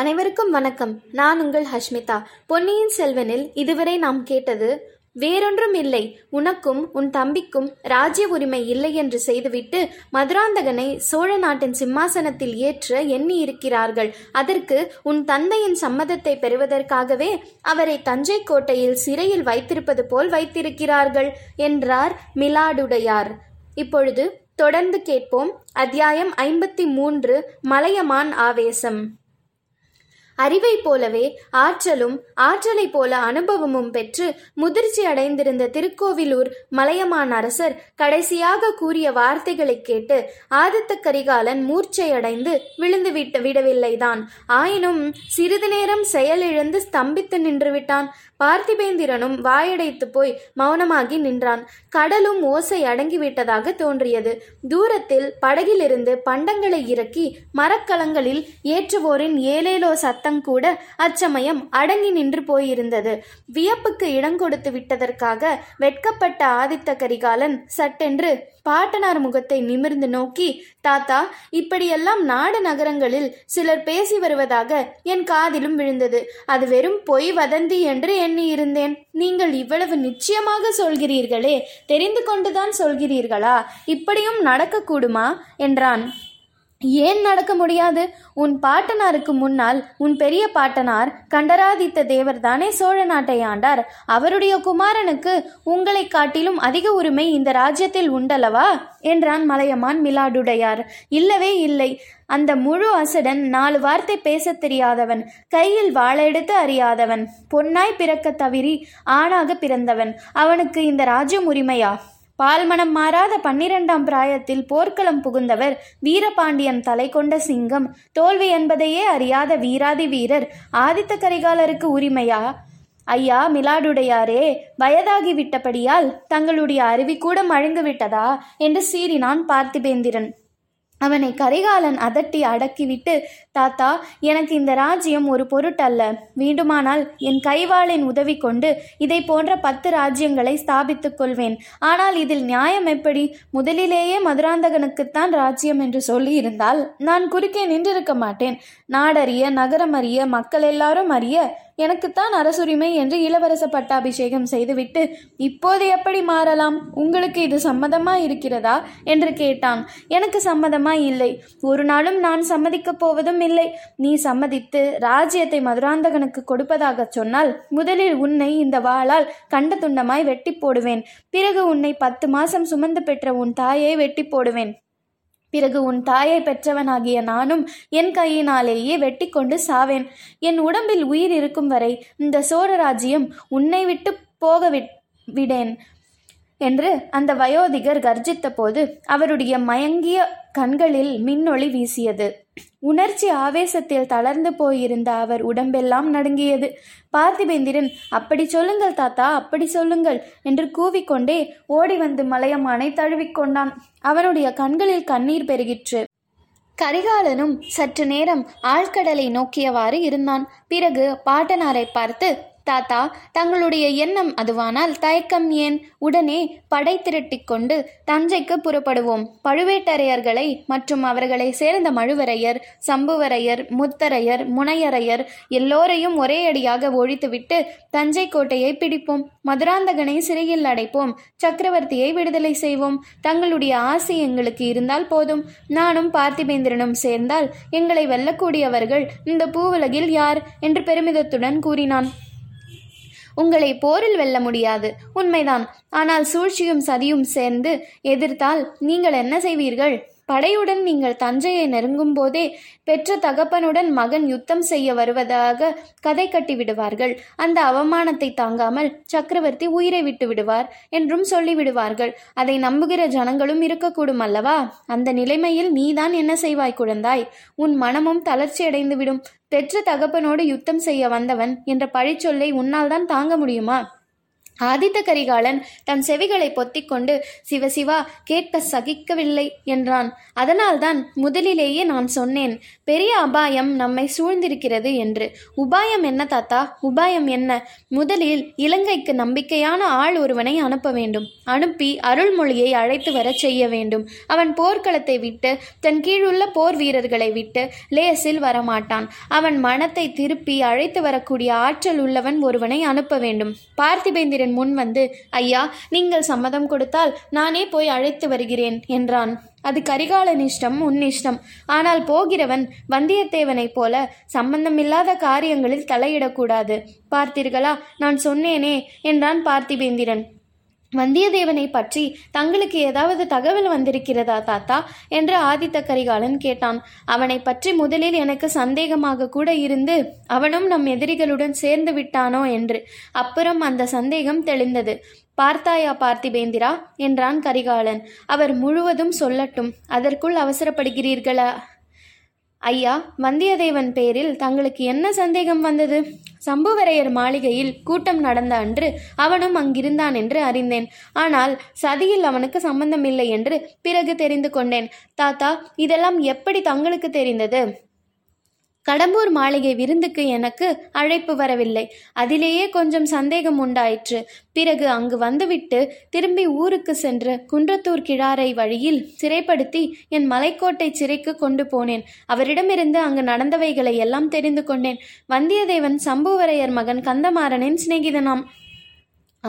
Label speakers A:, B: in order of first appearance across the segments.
A: அனைவருக்கும் வணக்கம். நான் உங்கள் ஹஷ்மிதா. பொன்னியின் செல்வனில் இதுவரை நாம் கேட்டது வேறொன்றும் இல்லை. உனக்கும் உன் தம்பிக்கும் ராஜ்ய உரிமை இல்லை என்று செய்துவிட்டு மதுராந்தகனை சோழ நாட்டின் சிம்மாசனத்தில் ஏற்ற எண்ணி இருக்கிறார்கள் அதற்கு உன் தந்தையின் சம்மதத்தை பெறுவதற்காகவே அவரை தஞ்சை கோட்டையில் சிறையில் வைத்திருப்பது போல் வைத்திருக்கிறார்கள் என்றார் மிலாடுடையார். இப்பொழுது தொடர்ந்து கேட்போம். அத்தியாயம் ஐம்பத்தி மூன்று மலையமான் ஆவேசம். அறிவை போலவே ஆற்றலும் ஆற்றலைப் போல அனுபவமும் பெற்று முதிர்ச்சி அடைந்திருந்த திருக்கோவிலூர் மலையமான் அரசர் கடைசியாக கூறிய வார்த்தைகளை கேட்டு ஆதித்த கரிகாலன் மூர்ச்சையடைந்து விழுந்து விட்டு விடவில்லைதான். ஆயினும் சிறிது நேரம் செயலிழந்து ஸ்தம்பித்து நின்றுவிட்டான். பார்த்திபேந்திரனும் வாயடைத்து போய் மௌனமாகி நின்றான். கடலும் ஓசை அடங்கிவிட்டதாக தோன்றியது. தூரத்தில் படகிலிருந்து பண்டங்களை இறக்கி மரக்கலங்களில் ஏற்றுவோரின் ஏலேலோ சத்தம் கூட அச்சமயம் அடங்கி நின்று போயிருந்தது. வியப்புக்கு இடங்கொடுத்து விட்டதற்காக வெட்கப்பட்ட ஆதித்த கரிகாலன் சட்டென்று பாட்டனார் முகத்தை நிமிர்ந்து நோக்கி தாத்தா இப்படியெல்லாம் நாடு நகரங்களில் சிலர் பேசி வருவதாக என் காதிலும் விழுந்தது. அது வெறும் பொய் வதந்தி என்று எண்ணியிருந்தேன். நீங்கள் இவ்வளவு நிச்சயமாக சொல்கிறீர்களே தெரிந்து கொண்டுதான் சொல்கிறீர்களா? இப்படியும் நடக்கக்கூடுமா? என்றான். ஏன் நடக்க முடியாது? உன் பாட்டனாருக்கு முன்னால் உன் பெரிய பாட்டனார் கண்டராதித்த தேவர் தானே சோழ நாட்டை ஆண்டார். அவருடைய குமாரனுக்கு உங்களை காட்டிலும் அதிக உரிமை இந்த ராஜ்யத்தில் உண்டல்லவா? என்றான் மலையமான் மிலாடுடையார். இல்லவே இல்லை. அந்த முழு அசடன் நாலு வார்த்தை பேசத் தெரியாதவன் கையில் வாழெடுத்து அறியாதவன் பொன்னாய் பிறக்க தவிரி ஆணாக பிறந்தவன். அவனுக்கு இந்த ராஜ்யம் உரிமையா? பால்மணம் மாறாத பன்னிரெண்டாம் பிராயத்தில் போர்க்களம் புகுந்தவர் வீரபாண்டியன் தலை கொண்ட சிங்கம். தோல்வி என்பதையே அறியாத வீராதி வீரர் ஆதித்த கரிகாலருக்கு உரிமையா? ஐயா மிலாடுடையாரே வயதாகிவிட்டபடியால் தங்களுடைய அருவி கூட மழுங்குவிட்டதா என்று சீறினான் பார்த்திபேந்திரன். அவனை கரிகாலன் அதட்டி அடக்கிவிட்டு தாத்தா எனக்கு இந்த ராஜ்யம் ஒரு பொருட்டல்ல. வேண்டுமானால் என் கைவாளின் உதவி கொண்டு இதை போன்ற பத்து ராஜ்யங்களை ஸ்தாபித்துக் கொள்வேன். ஆனால் இதில் நியாயம் எப்படி? முதலிலேயே மதுராந்தகனுக்குத்தான் ராஜ்யம் என்று சொல்லியிருந்தால் நான் குறுக்கே நின்றிருக்க மாட்டேன். நாடறிய நகரம் அறிய மக்கள் எல்லாரும் அறிய எனக்குத்தான் அரசுரிமை என்று இளவரச பட்டாபிஷேகம் செய்துவிட்டு இப்போது எப்படி மாறலாம்? உங்களுக்கு இது சம்மதமா இருக்கிறதா? என்று கேட்டான். எனக்கு சம்மதமா இல்லை. ஒரு நாளும் நான் சம்மதிக்கப் போவதும் இல்லை. நீ சம்மதித்து ராஜ்யத்தை மதுராந்தகனுக்கு கொடுப்பதாக சொன்னால் முதலில் உன்னை இந்த வாளால் கண்ட துண்டமாய் வெட்டி போடுவேன். பிறகு உன்னை பத்து மாசம் சுமந்து பெற்ற உன் தாயை வெட்டி போடுவேன். பிறகு உன் தாயை பெற்றவனாகிய நானும் என் கையினாலேயே வெட்டி கொண்டு சாவேன். என் உடம்பில் உயிர் இருக்கும் வரை இந்த சோழ ராஜ்யம் உன்னை விட்டு போக விடேன். என்று அந்த வயோதிகர் கர்ஜித்த போது அவருடைய மயங்கிய கண்களில் மின்னொளி வீசியது. உணர்ச்சி ஆவேசத்தில் தளர்ந்து போயிருந்த அவர் உடம்பெல்லாம் நடுங்கியது. பார்த்திபேந்திரன் அப்படி சொல்லுங்கள் தாத்தா அப்படி சொல்லுங்கள் என்று கூவிக்கொண்டே ஓடி வந்து மலையமானை தழுவிக்கொண்டான் அவனுடைய கண்களில் கண்ணீர் பெருகிற்று. கரிகாலனும் சற்று நேரம் ஆழ்கடலை நோக்கியவாறு இருந்தான். பிறகு பாட்டனாரை பார்த்து தாத்தா தங்களுடைய எண்ணம் அதுவானால் தயக்கம் ஏன்? உடனே படை திரட்டிக் கொண்டு தஞ்சைக்கு புறப்படுவோம். பழுவேட்டரையர்களை மற்றும் அவர்களை சேர்ந்த மழுவரையர் சம்புவரையர் முத்தரையர் முனையரையர் எல்லோரையும் ஒரே அடியாக ஒழித்துவிட்டு தஞ்சை கோட்டையை பிடிப்போம். மதுராந்தகனை சிறையில் அடைப்போம். சக்கரவர்த்தியை விடுதலை செய்வோம். தங்களுடைய ஆசை எங்களுக்கு இருந்தால் போதும். நானும் பார்த்திபேந்திரனும் சேர்ந்தால் எங்களை வெல்லக்கூடியவர்கள் இந்த பூவுலகில் யார்? என்று பெருமிதத்துடன் கூறினான். உங்களை போரில் வெல்ல முடியாது. உண்மைதான். ஆனால் சூழ்ச்சியும் சதியும் சேர்ந்து எதிர்த்தால் நீங்கள் என்ன செய்வீர்கள்? படையுடன் நீங்கள் தஞ்சையை நெருங்கும் போதே பெற்ற தகப்பனுடன் மகன் யுத்தம் செய்ய வருவதாக கதை கட்டி விடுவார்கள் அந்த அவமானத்தை தாங்காமல் சக்கரவர்த்தி உயிரை விட்டு விடுவார் என்றும் சொல்லிவிடுவார்கள். அதை நம்புகிற ஜனங்களும் இருக்கக்கூடும் அல்லவா? அந்த நிலைமையில் நீதான் என்ன செய்வாய் குழந்தாய்? உன் மனமும் தளர்ச்சியடைந்துவிடும் பெற்ற தகப்பனோடு யுத்தம் செய்ய வந்தவன் என்ற பழிச்சொல்லை உன்னால் தான் தாங்க முடியுமா? ஆதித்த கரிகாலன் தன் செவிகளை பொத்திக்கொண்டு சிவசிவா கேட்க சகிக்கவில்லை என்றான். அதனால்தான் முதலிலேயே நான் சொன்னேன் பெரிய அபாயம் நம்மை சூழ்ந்திருக்கிறது என்று. உபாயம் என்ன தாத்தா? உபாயம் என்ன? முதலில் இலங்கைக்கு நம்பிக்கையான ஆள் ஒருவனை அனுப்ப வேண்டும். அனுப்பி அருள்மொழியை அழைத்து வரச் செய்ய வேண்டும். அவன் போர்க்களத்தை விட்டு தன் கீழுள்ள போர் வீரர்களை விட்டு லேசில் வரமாட்டான். அவன் மனத்தை திருப்பி அழைத்து வரக்கூடிய ஆற்றல் உள்ளவன் ஒருவனை அனுப்ப வேண்டும். பார்த்திபேந்திரன் முன் வந்து ஐயா நீங்கள் சம்மதம் கொடுத்தால் நானே போய் அழைத்து வருகிறேன் என்றான். அது கரிகாலன் இஷ்டம் உன் இஷ்டம். ஆனால் போகிறவன் வந்தியத்தேவனைப் போல சம்பந்தமில்லாத காரியங்களில் தலையிடக்கூடாது. பார்த்தீர்களா? நான் சொன்னேனே என்றான் பார்த்திபேந்திரன். வந்தியத்தேவனை பற்றி தங்களுக்கு ஏதாவது தகவல் வந்திருக்கிறதா தாத்தா? என்று ஆதித்த கரிகாலன் கேட்டான். அவனை பற்றி முதலில் எனக்கு சந்தேகமாக கூட இருந்து அவனும் நம் எதிரிகளுடன் சேர்ந்து விட்டானோ என்று. அப்புறம் அந்த சந்தேகம் தெளிந்தது. பார்த்தாயா பார்த்திபேந்திரா? என்றான் கரிகாலன். அவர் முழுவதும் சொல்லட்டும். அதற்குள் அவசரப்படுகிறீர்களா? ஐயா வந்தியத்தேவன் பேரில் தங்களுக்கு என்ன சந்தேகம் வந்தது? சம்புவரையர் மாளிகையில் கூட்டம் நடந்த அன்று அவனும் அங்கிருந்தான் என்று அறிந்தேன். ஆனால் சதியில் அவனுக்கு சம்பந்தமில்லை என்று பிறகு தெரிந்து கொண்டேன். தாத்தா இதெல்லாம் எப்படி தங்களுக்கு தெரிந்தது? கடம்பூர் மாளிகை விருந்துக்கு எனக்கு அழைப்பு வரவில்லை. அதிலேயே கொஞ்சம் சந்தேகம் உண்டாயிற்று. பிறகு அங்கு வந்துவிட்டு திரும்பி ஊருக்கு சென்று குன்றத்தூர் கிழாரை வழியில் சிறைப்படுத்தி என் மலைக்கோட்டை சிறைக்கு கொண்டு போனேன். அவரிடமிருந்து அங்கு நடந்தவைகளை எல்லாம் தெரிந்து கொண்டேன். வந்தியத்தேவன் சம்புவரையர் மகன் கந்தமாறனின் சிநேகிதனாம்.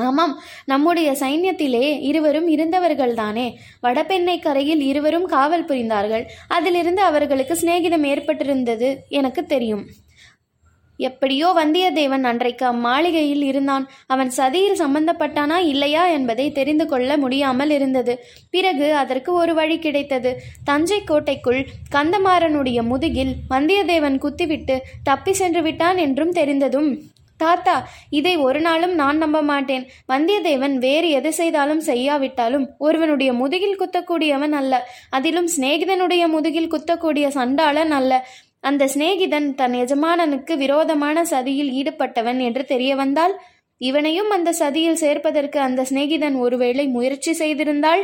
A: ஆமாம் நம்முடைய சைன்யத்திலே இருவரும் இருந்தவர்கள்தானே. வடபெண்ணை கரையில் இருவரும் காவல் புரிந்தார்கள். அதிலிருந்து அவர்களுக்கு சிநேகிதம் ஏற்பட்டிருந்தது எனக்கு தெரியும். எப்படியோ வந்தியத்தேவன் அன்றைக்கு அம்மாளிகையில் இருந்தான். அவன் சதியில் சம்பந்தப்பட்டானா இல்லையா என்பதை தெரிந்து கொள்ள முடியாமல் இருந்தது. பிறகு அதற்கு ஒரு வழி கிடைத்தது. தஞ்சை கோட்டைக்குள் கந்தமாறனுடைய முதுகில் வந்தியத்தேவன் குத்திவிட்டு தப்பி சென்று விட்டான் என்றும் தெரிந்ததும் தாத்தா இதை ஒரு நாளும் நான் நம்ப மாட்டேன். வந்தியத்தேவன் வேறு எது செய்தாலும் செய்யாவிட்டாலும் ஒருவனுடைய முதுகில் குத்தக்கூடியவன் அல்ல. அதிலும் சிநேகிதனுடைய முதுகில் குத்தக்கூடிய சண்டாளன் அல்ல. அந்த சிநேகிதன் தன் எஜமானனுக்கு விரோதமான சதியில் ஈடுபட்டவன் என்று தெரிய வந்தால் இவனையும் அந்த சதியில் சேர்ப்பதற்கு அந்த சிநேகிதன் ஒருவேளை முயற்சி செய்திருந்தாள்?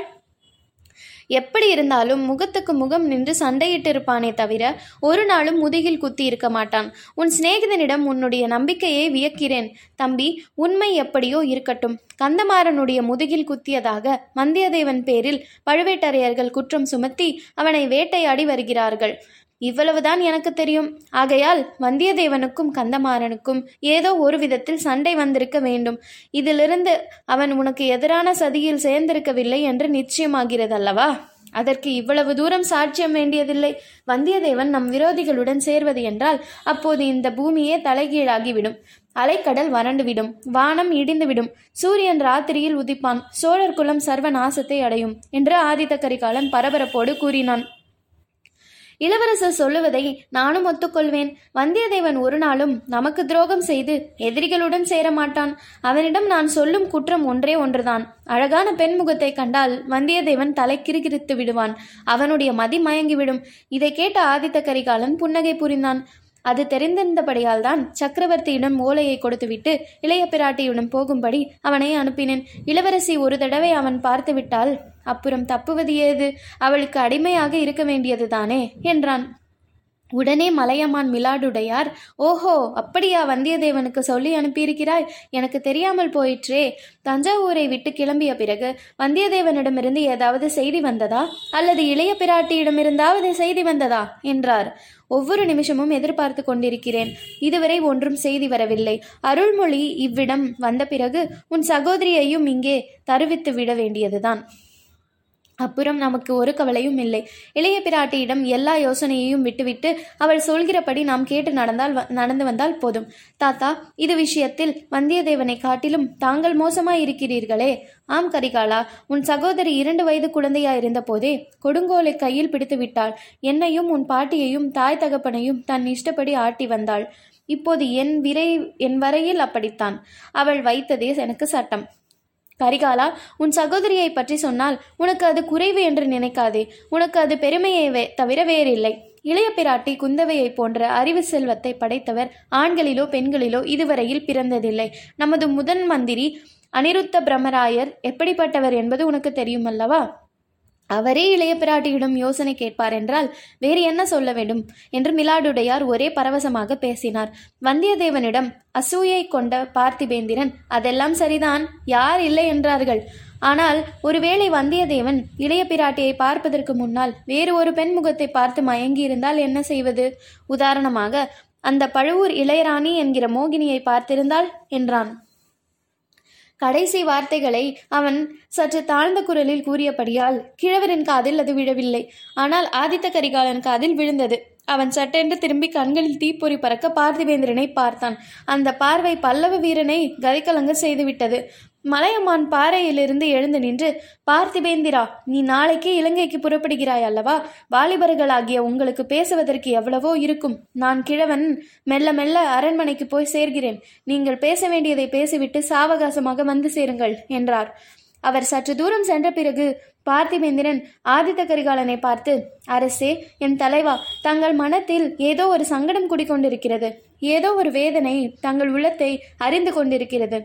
A: எப்படி இருந்தாலும் முகத்துக்கு முகம் நின்று சண்டையிட்டிருப்பானே தவிர ஒரு நாளும் முதுகில் குத்தி இருக்க மாட்டான். உன் சிநேகிதனிடம் உன்னுடைய நம்பிக்கையை வியக்கிறேன். தம்பி உண்மை எப்படியோ இருக்கட்டும். கந்தமாறனுடைய முதுகில் குத்தியதாக வந்தியத்தேவன் பேரில் பழுவேட்டரையர்கள் குற்றம் சுமத்தி அவனை வேட்டையாடி வருகிறார்கள். இவ்வளவுதான் எனக்கு தெரியும். ஆகையால் வந்தியத்தேவனுக்கும் கந்தமாறனுக்கும் ஏதோ ஒரு விதத்தில் சண்டை வந்திருக்க வேண்டும். இதிலிருந்து அவன் உனக்கு எதிரான சதியில் சேர்ந்திருக்கவில்லை என்று நிச்சயமாகிறதல்லவா? அதற்கு இவ்வளவு தூரம் சாட்சியம் வேண்டியதில்லை. வந்தியத்தேவன் நம் விரோதிகளுடன் சேர்வது என்றால் அப்போது இந்த பூமியே தலைகீழாகிவிடும். அலைக்கடல் வறண்டுவிடும். வானம் இடிந்துவிடும். சூரியன் ராத்திரியில் உதிப்பான். சோழர் குலம் சர்வ நாசத்தை அடையும் என்று ஆதித்த கரிகாலன் பரபரப்போடு கூறினான். இளவரசர் சொல்லுவதை நானும் ஒத்துக்கொள்வேன். வந்தியத்தேவன் ஒரு நாளும் நமக்கு துரோகம் செய்து எதிரிகளுடன் சேரமாட்டான். அவனிடம் நான் சொல்லும் குற்றம் ஒன்றே ஒன்றுதான். அழகான பெண் முகத்தை கண்டால் வந்தியத்தேவன் தலை கிறுகிறுத்து விடுவான். அவனுடைய மதி மயங்கிவிடும். இதை கேட்ட ஆதித்த கரிகாலன் புன்னகை புரிந்தான். அது தெரிந்திருந்தபடியால் தான் சக்கரவர்த்தியிடம் ஓலையை கொடுத்துவிட்டு இளைய பிராட்டியுடன் போகும்படி அவனை அனுப்பினேன். இளவரசி ஒரு தடவை அவன் பார்த்துவிட்டால் அப்புறம் தப்புவது ஏது? அவளுக்கு அடிமையாக இருக்க வேண்டியதுதானே என்றான். உடனே மலையமான் மிலாடுடையார் ஓஹோ அப்படியா வந்தியத்தேவனுக்கு சொல்லி அனுப்பியிருக்கிறாய்? எனக்கு தெரியாமல் போயிற்றே. தஞ்சாவூரை விட்டு கிளம்பிய பிறகு வந்தியத்தேவனிடமிருந்து ஏதாவது செய்தி வந்ததா? அல்லது இளைய பிராட்டியிடமிருந்தாவது செய்தி வந்ததா? என்றார். ஒவ்வொரு நிமிஷமும் எதிர்பார்த்து கொண்டிருக்கிறேன். இதுவரை ஒன்றும் செய்தி வரவில்லை. அருள்மொழி இவ்விடம் வந்த பிறகு உன் சகோதரியையும் இங்கே தருவித்து விட வேண்டியதுதான். அப்புறம் நமக்கு ஒரு கவலையும் இல்லை. இளைய பிராட்டியிடம் எல்லா யோசனையையும் விட்டுவிட்டு அவள் சொல்கிறபடி நாம் கேட்டு நடந்தால் நடந்து வந்தால் போதும். தாத்தா இது விஷயத்தில் வந்தியத்தேவனை காட்டிலும் தாங்கள் மோசமாய் இருக்கிறீர்களே ஆம் கரிகாலா உன் சகோதரி இரண்டு வயது குழந்தையா இருந்த போதே கொடுங்கோலை கையில் பிடித்து விட்டாள். என்னையும் உன் பாட்டியையும் தாய் தகப்பனையும் தன் இஷ்டப்படி ஆட்டி வந்தாள். இப்போது என் விரை என் வரையில் அப்படித்தான். அவள் வைத்ததே எனக்கு சட்டம். கரிகாலா உன் சகோதரியை பற்றி சொன்னால் உனக்கு அது குறைவு என்று நினைக்காதே. உனக்கு அது பெருமையை வே தவிர வேறில்லை. இளைய பிராட்டி குந்தவையை போன்ற அறிவு செல்வத்தை படைத்தவர் ஆண்களிலோ பெண்களிலோ இதுவரையில் பிறந்ததில்லை. நமது முதன் மந்திரி அனிருத்த பிரம்மராயர் எப்படிப்பட்டவர் என்பது உனக்கு தெரியுமல்லவா? அவரே இளைய பிராட்டியிடம் யோசனை கேட்பார் என்றால் வேறு என்ன சொல்ல வேண்டும்? என்று மிலாடுடையார் ஒரே பரவசமாக பேசினார். வந்தியத்தேவனிடம் அசூயை கொண்ட பார்த்திபேந்திரன் அதெல்லாம் சரிதான் யார் இல்லை என்றார்கள். ஆனால் ஒருவேளை வந்தியத்தேவன் இளைய பிராட்டியை பார்ப்பதற்கு முன்னால் வேறு ஒரு பெண் முகத்தை பார்த்து மயங்கியிருந்தால் என்ன செய்வது? உதாரணமாக அந்த பழுவூர் இளையராணி என்கிற மோகினியை பார்த்திருந்தால் என்றான். கடைசி வார்த்தைகளை அவன் சற்று தாழ்ந்த குரலில் கூறியபடியால் கிழவரின் காதில் அது விழவில்லை. ஆனால் ஆதித்த கரிகாலன் காதில் விழுந்தது. அவன் சட்டென்று திரும்பி கண்களில் தீப்பொறி பறக்க பார்த்திவேந்திரனை பார்த்தான். அந்த பார்வை பல்லவ வீரனை கதைக்கலங்க செய்துவிட்டது. மலையமான் பாறையிலிருந்து எழுந்து நின்று பார்த்திபேந்திரா நீ நாளைக்கே இலங்கைக்கு புறப்படுகிறாய் அல்லவா? வாலிபர்களாகிய உங்களுக்கு பேசுவதற்கு எவ்வளவோ இருக்கும். நான் கிழவன் மெல்ல மெல்ல அரண்மனைக்கு போய் சேர்கிறேன். நீங்கள் பேச வேண்டியதை பேசிவிட்டு சாவகாசமாக வந்து சேருங்கள் என்றார். அவர் சற்று தூரம் சென்ற பிறகு பார்த்திபேந்திரன் ஆதித்த கரிகாலனை பார்த்து அரசே என் தலைவா தங்கள் மனத்தில் ஏதோ ஒரு சங்கடம் குடிக்கொண்டிருக்கிறது. ஏதோ ஒரு வேதனை தங்கள் உள்ளத்தை அறிந்து கொண்டிருக்கிறது.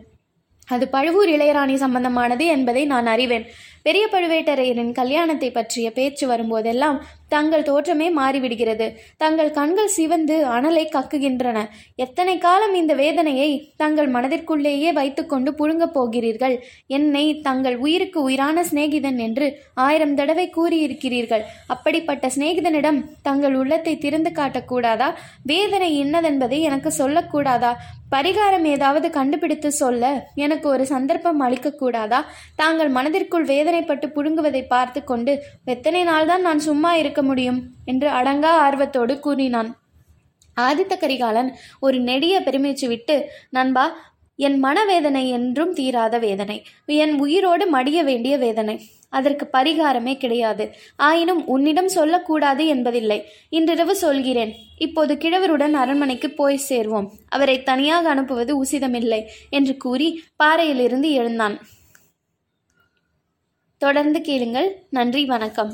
A: அது பழுவூர் இளையராணி சம்பந்தமானது என்பதை நான் அறிவேன். பெரிய பழுவேட்டரையரின் கல்யாணத்தை பற்றிய பேச்சு வரும்போதெல்லாம் தங்கள் தோற்றமே மாறிவிடுகிறது. தங்கள் கண்கள் சிவந்து அனலை கக்குகின்றன. எத்தனை காலம் இந்த வேதனையை தங்கள் மனதிற்குள்ளேயே வைத்துக்கொண்டு புழுங்கப் போகிறீர்கள்? என்னை தங்கள் உயிருக்கு உயிரான சிநேகிதன் என்று ஆயிரம் தடவை கூறியிருக்கிறீர்கள். அப்படிப்பட்ட சிநேகிதனிடம் தங்கள் உள்ளத்தை திறந்து காட்டக்கூடாதா? வேதனை என்னதென்பதை எனக்கு சொல்லக்கூடாதா? பரிகாரம் ஏதாவது கண்டுபிடித்து சொல்ல எனக்கு ஒரு சந்தர்ப்பம் அளிக்கக்கூடாதா? தாங்கள் மனதிற்குள் வேதனைப்பட்டு புழுங்குவதை பார்த்து கொண்டு எத்தனை நாள்தான் நான் சும்மா இருக்க முடியும் என்று அடங்கா ஆர்வத்தோடு கூறினான். ஆதித்த கரிகாலன் ஒரு நெடிய பெருமூச்சு விட்டு நண்பா என் மனவேதனை என்றும் தீராத வேதனை. என் உயிரோடு மடிய வேண்டிய வேதனை. அதற்கு பரிகாரமே கிடையாது. ஆயினும் உன்னிடம் சொல்லக்கூடாது என்பதில்லை. இன்றிரவு சொல்கிறேன். இப்போது கிழவருடன் அரண்மனைக்கு போய் சேர்வோம். அவரை தனியாக அனுப்புவது உசிதமில்லை என்று கூறி பாறையிலிருந்து எழுந்தான். தொடர்ந்து கேளுங்கள். நன்றி வணக்கம்.